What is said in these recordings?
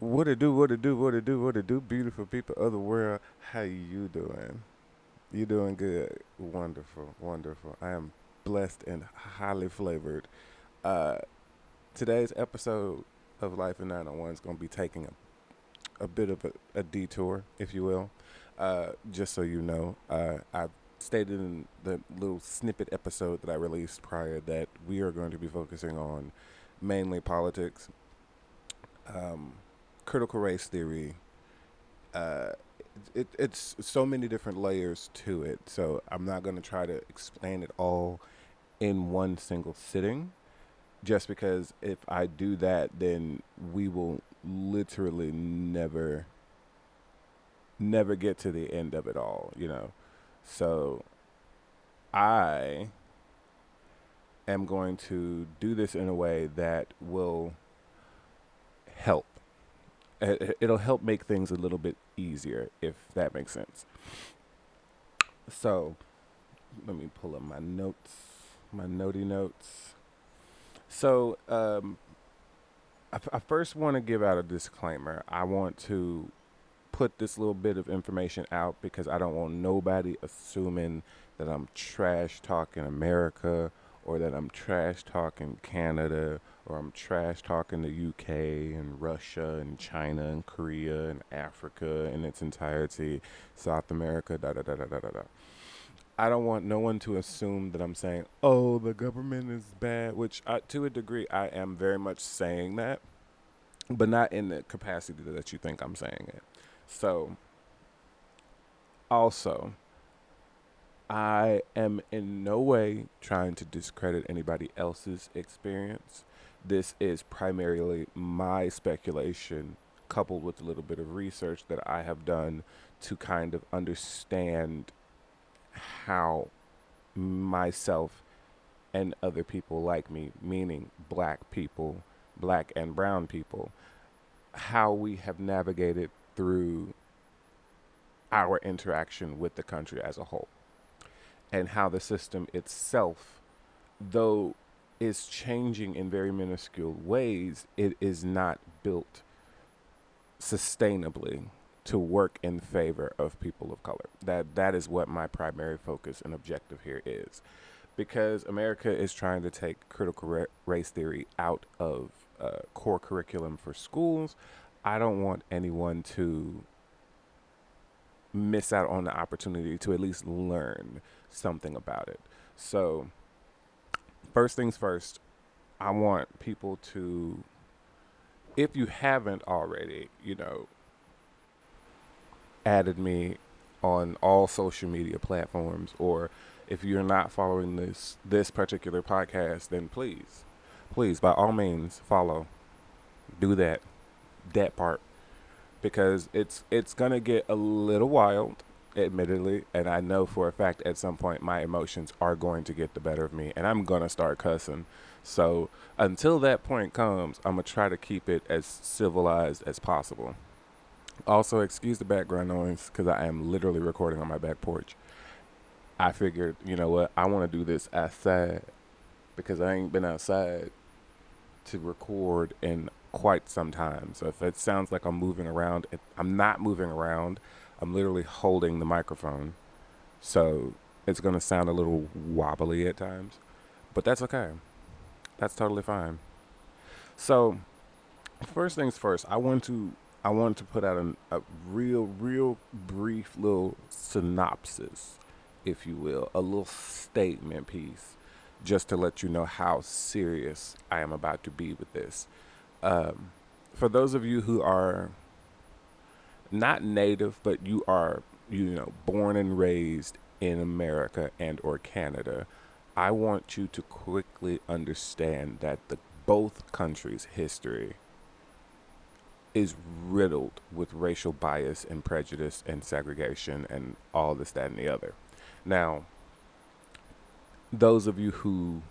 What it do, what it do, what it do, what it do, beautiful people of the world. How you doing? You doing good. Wonderful, wonderful. I am blessed and highly flavored. Uh, today's episode of Life in 901 is going to be taking a, a bit of a, a detour, if you will. Uh, just so you know, uh, I stated in the little snippet episode that I released prior that we are going to be focusing on mainly politics. Um, critical race theory, uh, it, it's so many different layers to it. So I'm not going to try to explain it all in one single sitting, just because if I do that, then we will literally never, never get to the end of it all, you know. So I am going to do this in a way that will help it'll help make things a little bit easier if that makes sense. So, let me pull up my notes, my notey notes. So, um, I, I first want to give out a disclaimer. I want to put this little bit of information out because I don't want nobody assuming that I'm trash talking America or that I'm trash talking Canada or I'm trash talking the UK and Russia and China and Korea and Africa in its entirety, South America, da da da da da da da. I don't want no one to assume that I'm saying, "Oh, the government is bad," which I, to a degree I am very much saying that, but not in the capacity that you think I'm saying it. So, also, I am in no way trying to discredit anybody else's experience. This is primarily my speculation coupled with a little bit of research that I have done to kind of understand how myself and other people like me, meaning black people, black and brown people, how we have navigated through our interaction with the country as a whole and how the system itself, though is changing in very minuscule ways, it is not built sustainably to work in favor of people of color. That that is what my primary focus and objective here is. Because America is trying to take critical ra- race theory out of uh, core curriculum for schools, I don't want anyone to miss out on the opportunity to at least learn something about it. So, first things first, I want people to, if you haven't already, you know, added me on all social media platforms, or if you're not following this this particular podcast, then please, please, by all means, follow. Do that, that part because it's it's gonna get a little wild, admittedly, and I know for a fact at some point my emotions are going to get the better of me, and I'm gonna start cussing. So until that point comes, I'm gonna try to keep it as civilized as possible. Also, excuse the background noise because I am literally recording on my back porch. I figured, you know what, I want to do this outside because I ain't been outside to record in quite some time. So if it sounds like I'm moving around, I'm not moving around. I'm literally holding the microphone. So it's going to sound a little wobbly at times, but that's okay. That's totally fine. So first things first, I want to I want to put out an, a real real brief little synopsis, if you will, a little statement piece just to let you know how serious I am about to be with this. Um, for those of you who are not native, but you are, you know, born and raised in America and or Canada, I want you to quickly understand that the both countries' history is riddled with racial bias and prejudice and segregation and all this, that, and the other. Now, those of you who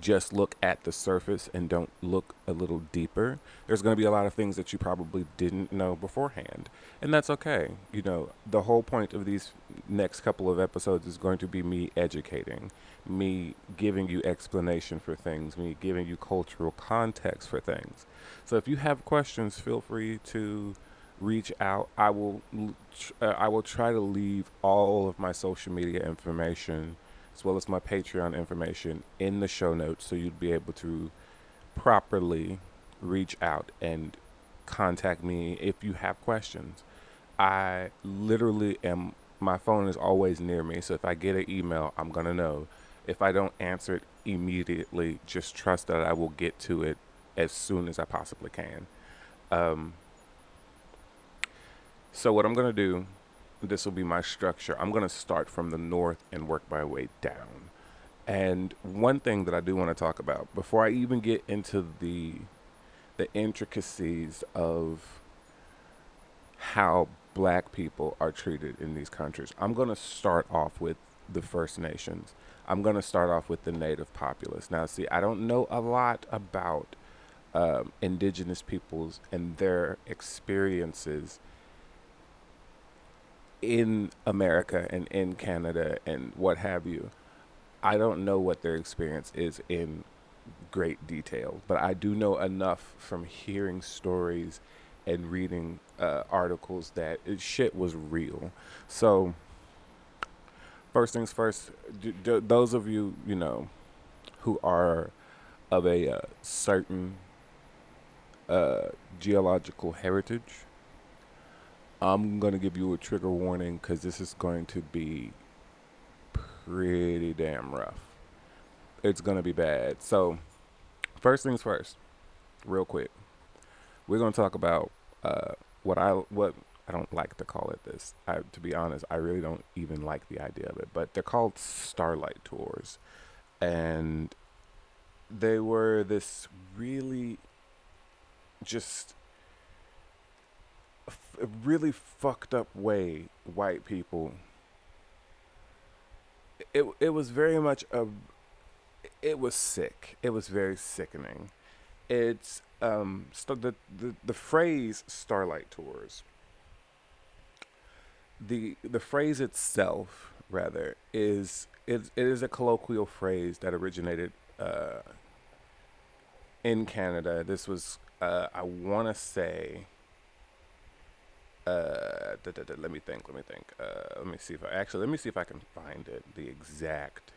just look at the surface and don't look a little deeper, there's going to be a lot of things that you probably didn't know beforehand. And that's okay. You know, the whole point of these next couple of episodes is going to be me educating, me giving you explanation for things, me giving you cultural context for things. So if you have questions, feel free to reach out. I will uh, I will try to leave all of my social media information as well as my Patreon information in the show notes so you'd be able to properly reach out and contact me if you have questions. I literally am, my phone is always near me. So if I get an email, I'm going to know. If I don't answer it immediately, just trust that I will get to it as soon as I possibly can. Um, so, what I'm going to do this will be my structure. I'm going to start from the north and work my way down. And one thing that I do want to talk about before I even get into the the intricacies of how black people are treated in these countries, I'm going to start off with the First Nations. I'm going to start off with the native populace. Now, see, I don't know a lot about um, indigenous peoples and their experiences in America and in Canada and what have you. I don't know what their experience is in great detail, but I do know enough from hearing stories and reading uh, articles that it, shit was real. So, first things first, d- d- those of you, you know, who are of a uh, certain uh, geological heritage, I'm going to give you a trigger warning because this is going to be pretty damn rough. It's going to be bad. So, first things first, real quick. We're going to talk about uh, what I what I don't like to call it this. I, to be honest, I really don't even like the idea of it. But they're called Starlight Tours, and they were this really just a really fucked up way white people it it was very much a it was sick it was very sickening it's um st- the, the the phrase starlight tours the the phrase itself rather is it, it is a colloquial phrase that originated uh, in Canada. This was uh, I want to say uh, da, da, da, let me think. Let me think. Uh, let me see if I actually. Let me see if I can find it. The exact.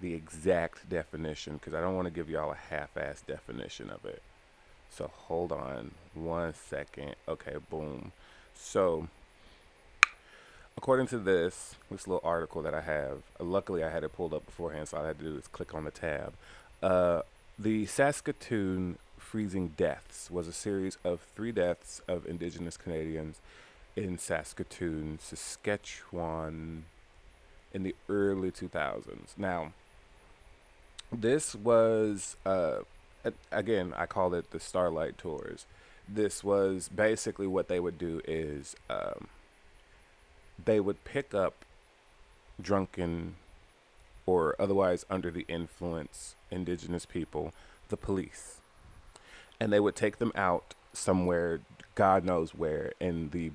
The exact definition, because I don't want to give y'all a half-ass definition of it. So hold on one second. Okay, boom. So, according to this this little article that I have, luckily I had it pulled up beforehand, so all I had to do is click on the tab. Uh, the Saskatoon freezing deaths was a series of three deaths of Indigenous Canadians in Saskatoon, Saskatchewan in the early 2000s. Now, this was, uh, again, I call it the Starlight Tours. This was basically what they would do is um, they would pick up drunken or otherwise under the influence indigenous people, the police and they would take them out somewhere, God knows where, in the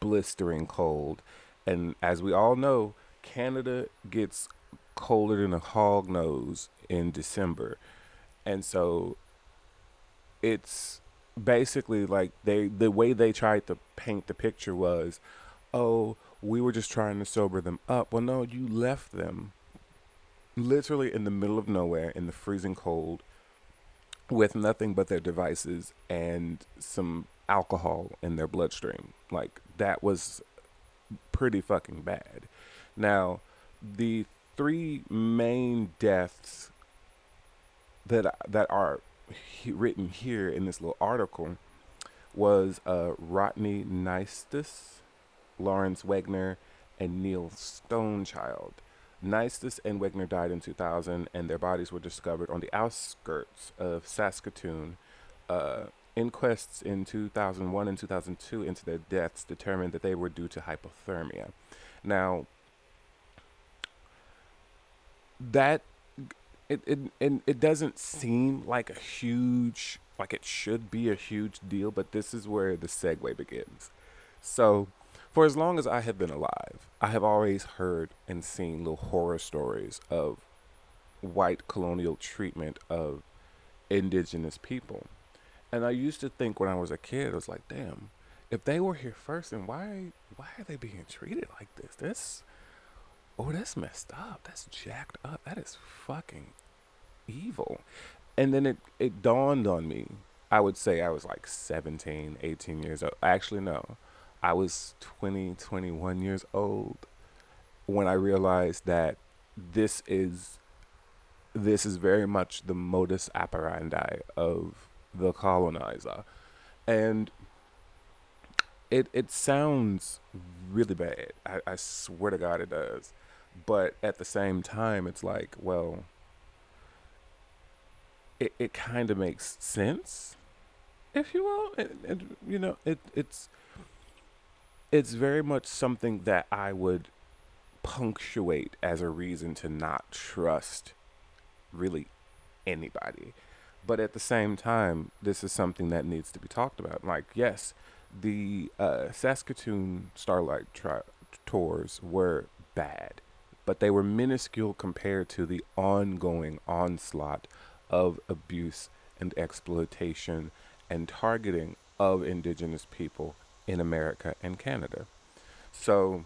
blistering cold. And as we all know, Canada gets colder than a hog nose in December. And so it's basically like they the way they tried to paint the picture was, oh, we were just trying to sober them up. Well, no, you left them literally in the middle of nowhere in the freezing cold with nothing but their devices and some alcohol in their bloodstream. Like that was pretty fucking bad. Now, the three main deaths that that are written here in this little article was uh, Rodney Naistus, Lawrence Wegner, and Neil Stonechild. Naistus and Wegner died in 2000, and their bodies were discovered on the outskirts of Saskatoon. Uh, inquests in 2001 and 2002 into their deaths determined that they were due to hypothermia. Now, that it, it and it doesn't seem like a huge like it should be a huge deal, but this is where the segue begins. So, for as long as I have been alive, I have always heard and seen little horror stories of white colonial treatment of indigenous people. And I used to think when I was a kid, I was like, damn, if they were here first, then why why are they being treated like this? This oh, that's messed up. That's jacked up. That is fucking evil. And then it, it dawned on me. I would say I was like 17, 18 years old. Actually, no. I was 20, 21 years old when I realized that this is this is very much the modus operandi of the colonizer. And it it sounds really bad. I, I swear to God it does. But at the same time it's like, well, it, it kind of makes sense, if you will. And, and you know, it it's it's very much something that I would punctuate as a reason to not trust really anybody. But at the same time, this is something that needs to be talked about. Like, yes, the uh, Saskatoon Starlight tri- tours were bad, but they were minuscule compared to the ongoing onslaught of abuse and exploitation and targeting of indigenous people in America and Canada. So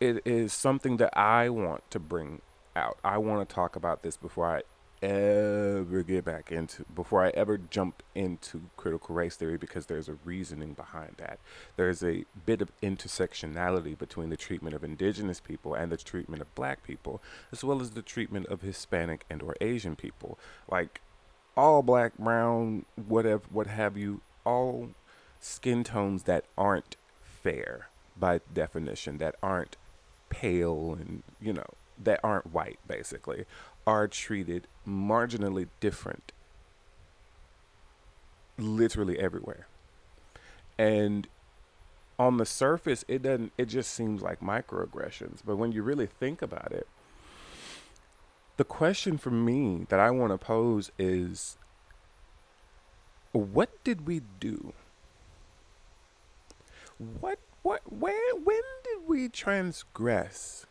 it is something that I want to bring out. I want to talk about this before I ever get back into before I ever jump into critical race theory because there's a reasoning behind that. There's a bit of intersectionality between the treatment of indigenous people and the treatment of black people, as well as the treatment of Hispanic and or Asian people. Like all black, brown, whatever what have you, all skin tones that aren't fair by definition, that aren't pale and, you know, that aren't white basically are treated marginally different literally everywhere. And on the surface it doesn't it just seems like microaggressions, but when you really think about it, the question for me that I want to pose is what did we do? What what where when did we transgress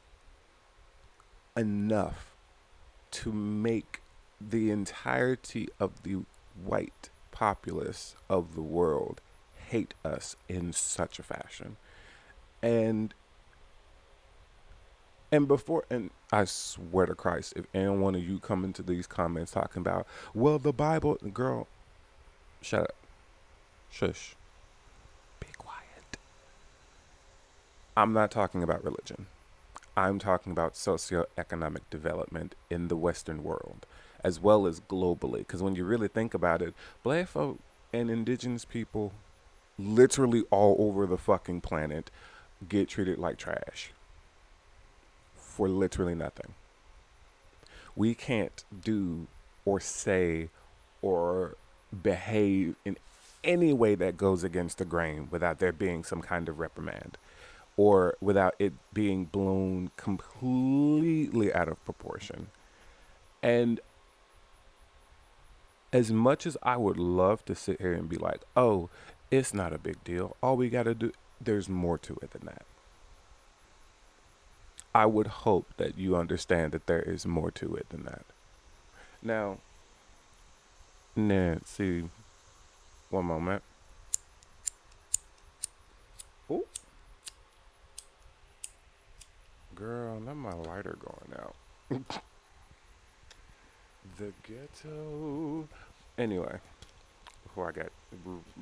enough to make the entirety of the white populace of the world hate us in such a fashion. And and before and I swear to Christ, if any one of you come into these comments talking about, well, the Bible, girl, shut up. Shush. Be quiet. I'm not talking about religion. I'm talking about socioeconomic development in the Western world as well as globally. Because when you really think about it, black folk and indigenous people literally all over the fucking planet get treated like trash for literally nothing. We can't do or say or behave in any way that goes against the grain without there being some kind of reprimand or without it being blown completely out of proportion. And as much as I would love to sit here and be like, oh, it's not a big deal, all we got to do, there's more to it than that. I would hope that you understand that there is more to it than that. Now, Nancy, one moment. Girl, not my lighter going out. the ghetto. Anyway, before I got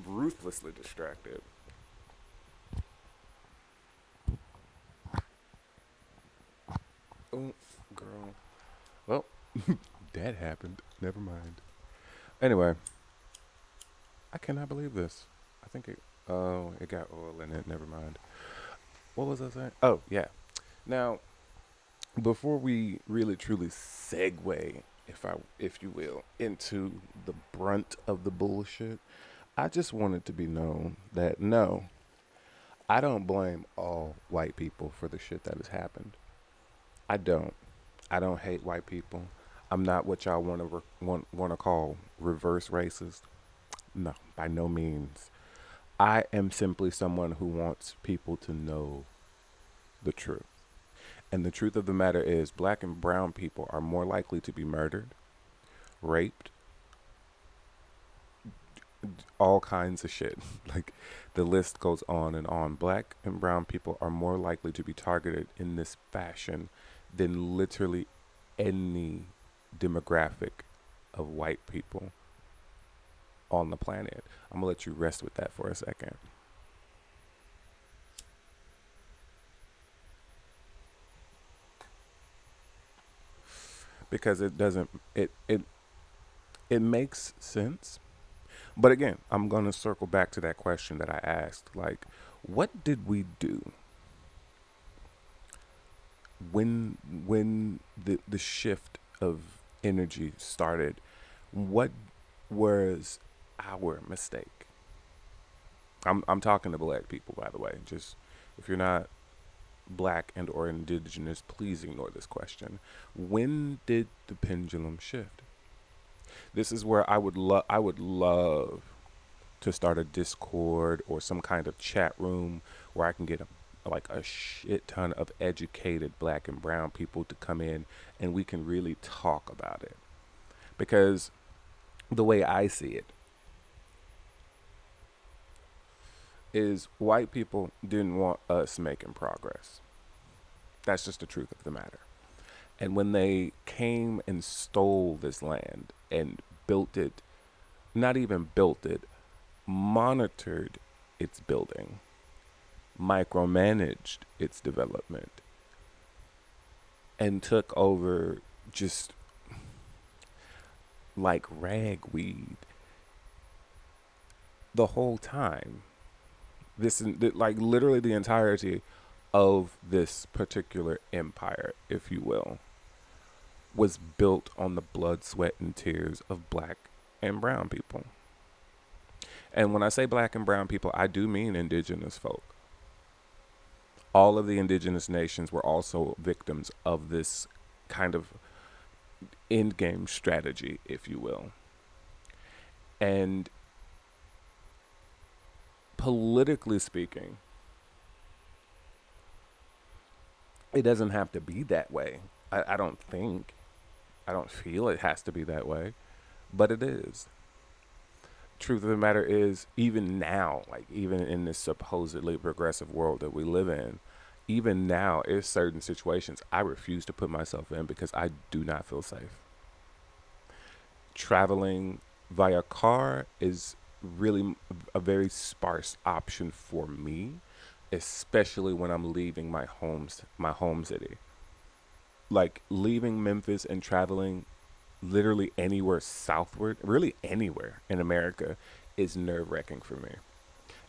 ruthlessly distracted. Oh, girl. Well, that happened. Never mind. Anyway, I cannot believe this. I think it. Oh, it got oil in it. Never mind. What was I saying? Oh, yeah. Now, before we really truly segue, if I if you will, into the brunt of the bullshit, I just wanted to be known that no, I don't blame all white people for the shit that has happened. I don't. I don't hate white people. I'm not what y'all want to re- want want to call reverse racist. No, by no means. I am simply someone who wants people to know the truth. And the truth of the matter is, black and brown people are more likely to be murdered, raped, all kinds of shit. Like the list goes on and on. Black and brown people are more likely to be targeted in this fashion than literally any demographic of white people on the planet. I'm to let you rest with that for a second. Because it doesn't it it it makes sense. But again, I'm going to circle back to that question that I asked like what did we do when when the the shift of energy started what was our mistake i'm i'm talking to black people by the way just if you're not black and or indigenous please ignore this question when did the pendulum shift this is where i would love i would love to start a discord or some kind of chat room where i can get a like a shit ton of educated black and brown people to come in and we can really talk about it. Because the way I see it is white people didn't want us making progress. That's just the truth of the matter. And when they came and stole this land and built it, not even built it, monitored its building micromanaged its development and took over just like ragweed the whole time. This like literally the entirety of this particular empire, if you will, was built on the blood, sweat, and tears of black and brown people. And when I say black and brown people, I do mean indigenous folk all of the indigenous nations were also victims of this kind of end game strategy, if you will. And politically speaking, it doesn't have to be that way. I, I don't think. I don't feel it has to be that way, but it is truth of the matter is, even now, like even in this supposedly progressive world that we live in, even now, in certain situations I refuse to put myself in because I do not feel safe. Traveling via car is really a very sparse option for me, especially when I'm leaving my homes, my home city. Like leaving Memphis and traveling literally anywhere southward, really anywhere in America, is nerve wracking for me.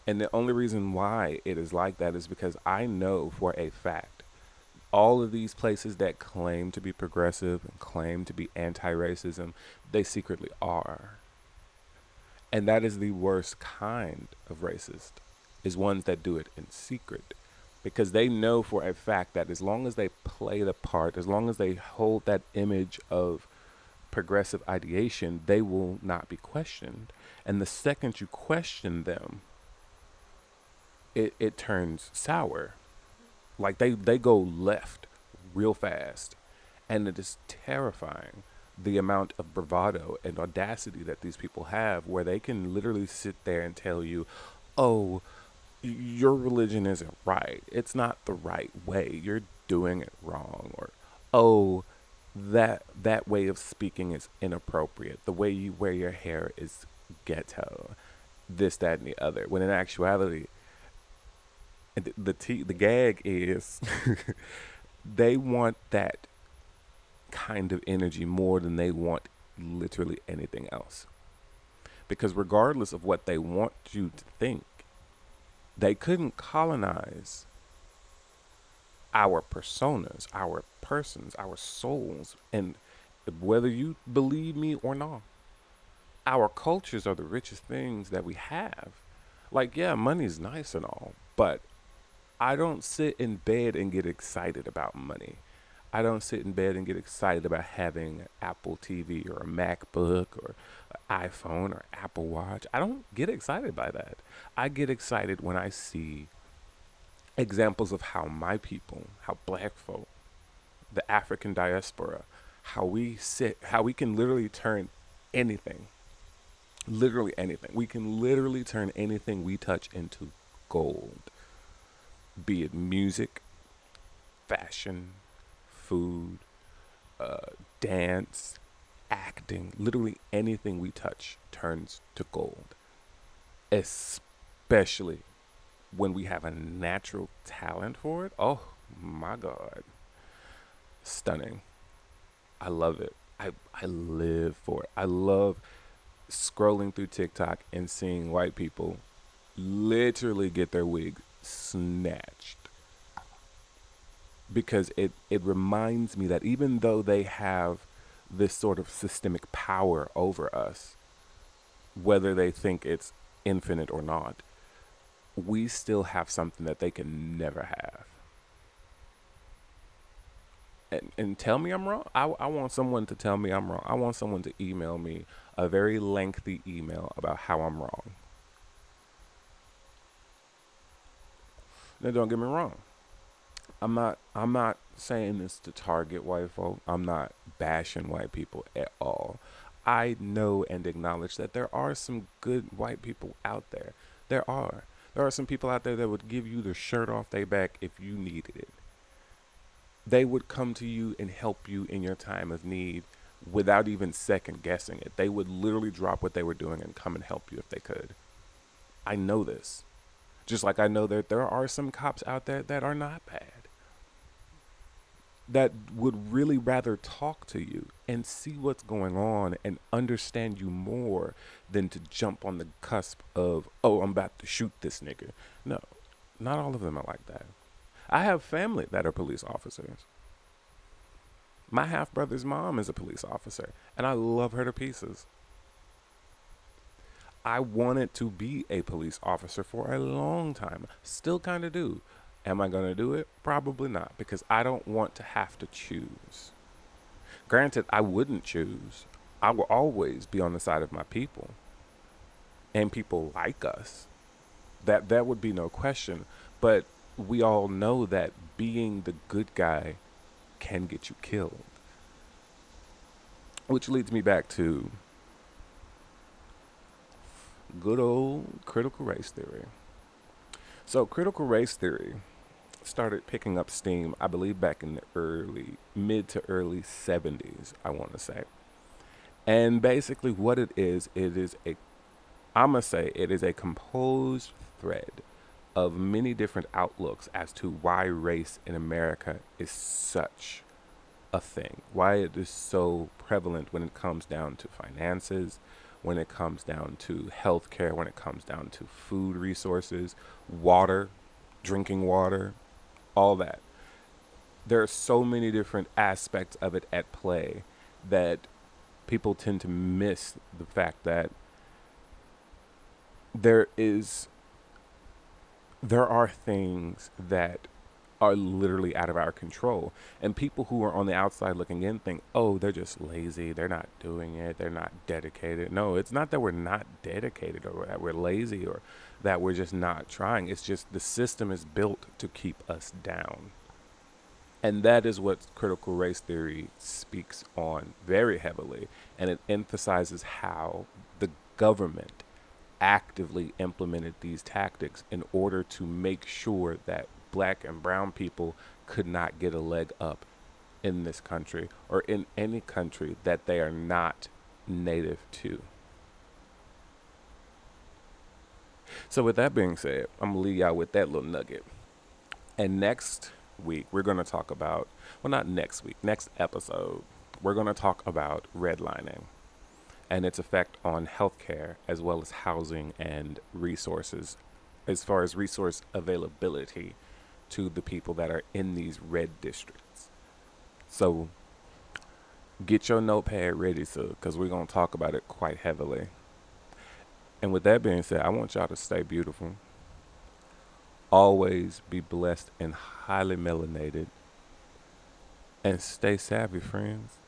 And the only reason why it is like that is because I know for a fact all of these places that claim to be progressive and claim to be anti racism, they secretly are. And that is the worst kind of racist, is ones that do it in secret. Because they know for a fact that as long as they play the part, as long as they hold that image of progressive ideation, they will not be questioned. And the second you question them, it, it turns sour. Like they, they go left real fast. And it is terrifying the amount of bravado and audacity that these people have where they can literally sit there and tell you, oh, your religion isn't right. It's not the right way. You're doing it wrong. Or, oh, that that way of speaking is inappropriate. The way you wear your hair is ghetto. This, that, and the other. When in actuality, the the, t- the gag is they want that kind of energy more than they want literally anything else. Because regardless of what they want you to think, they couldn't colonize our personas, our persons, our souls, and whether you believe me or not, our cultures are the richest things that we have. Like, yeah, money's nice and all, but I don't sit in bed and get excited about money. I don't sit in bed and get excited about having an Apple TV or a MacBook or an iPhone or Apple Watch. I don't get excited by that. I get excited when I see examples of how my people, how black folk, the African diaspora, how we sit, how we can literally turn anything, literally anything. We can literally turn anything we touch into gold, be it music, fashion, food, uh, dance, acting, literally anything we touch turns to gold. Especially when we have a natural talent for it. Oh my God. Stunning. I love it. I, I live for it. I love scrolling through TikTok and seeing white people literally get their wig snatched because it, it reminds me that even though they have this sort of systemic power over us, whether they think it's infinite or not, we still have something that they can never have. And, and tell me I'm wrong. I, I want someone to tell me I'm wrong. I want someone to email me a very lengthy email about how I'm wrong. Now, don't get me wrong. I'm not I'm not saying this to target white folk. I'm not bashing white people at all. I know and acknowledge that there are some good white people out there. There are. There are some people out there that would give you the shirt off their back if you needed it. They would come to you and help you in your time of need without even second guessing it. They would literally drop what they were doing and come and help you if they could. I know this. Just like I know that there are some cops out there that are not bad that would really rather talk to you and see what's going on and understand you more than to jump on the cusp of, oh, I'm about to shoot this nigga. No, not all of them are like that. I have family that are police officers. My half brother's mom is a police officer, and I love her to pieces. I wanted to be a police officer for a long time, still kind of do. Am I going to do it? Probably not, because I don't want to have to choose. Granted, I wouldn't choose. I will always be on the side of my people and people like us. That that would be no question, but we all know that being the good guy can get you killed. Which leads me back to good old critical race theory. So, critical race theory started picking up steam, I believe, back in the early, mid to early 70s, I want to say. And basically, what it is, it is a, I'm going to say, it is a composed thread of many different outlooks as to why race in America is such a thing, why it is so prevalent when it comes down to finances, when it comes down to healthcare, when it comes down to food resources, water, drinking water, all that. There are so many different aspects of it at play that people tend to miss the fact that there is there are things that are literally out of our control. And people who are on the outside looking in think, oh, they're just lazy. They're not doing it. They're not dedicated. No, it's not that we're not dedicated or that we're lazy or that we're just not trying. It's just the system is built to keep us down. And that is what critical race theory speaks on very heavily. And it emphasizes how the government actively implemented these tactics in order to make sure that black and brown people could not get a leg up in this country or in any country that they are not native to. So, with that being said, I'm gonna leave y'all with that little nugget. And next week, we're gonna talk about, well, not next week, next episode, we're gonna talk about redlining and its effect on healthcare as well as housing and resources, as far as resource availability to the people that are in these red districts. So get your notepad ready, so because we're gonna talk about it quite heavily. And with that being said, I want y'all to stay beautiful. Always be blessed and highly melanated. and stay savvy, friends.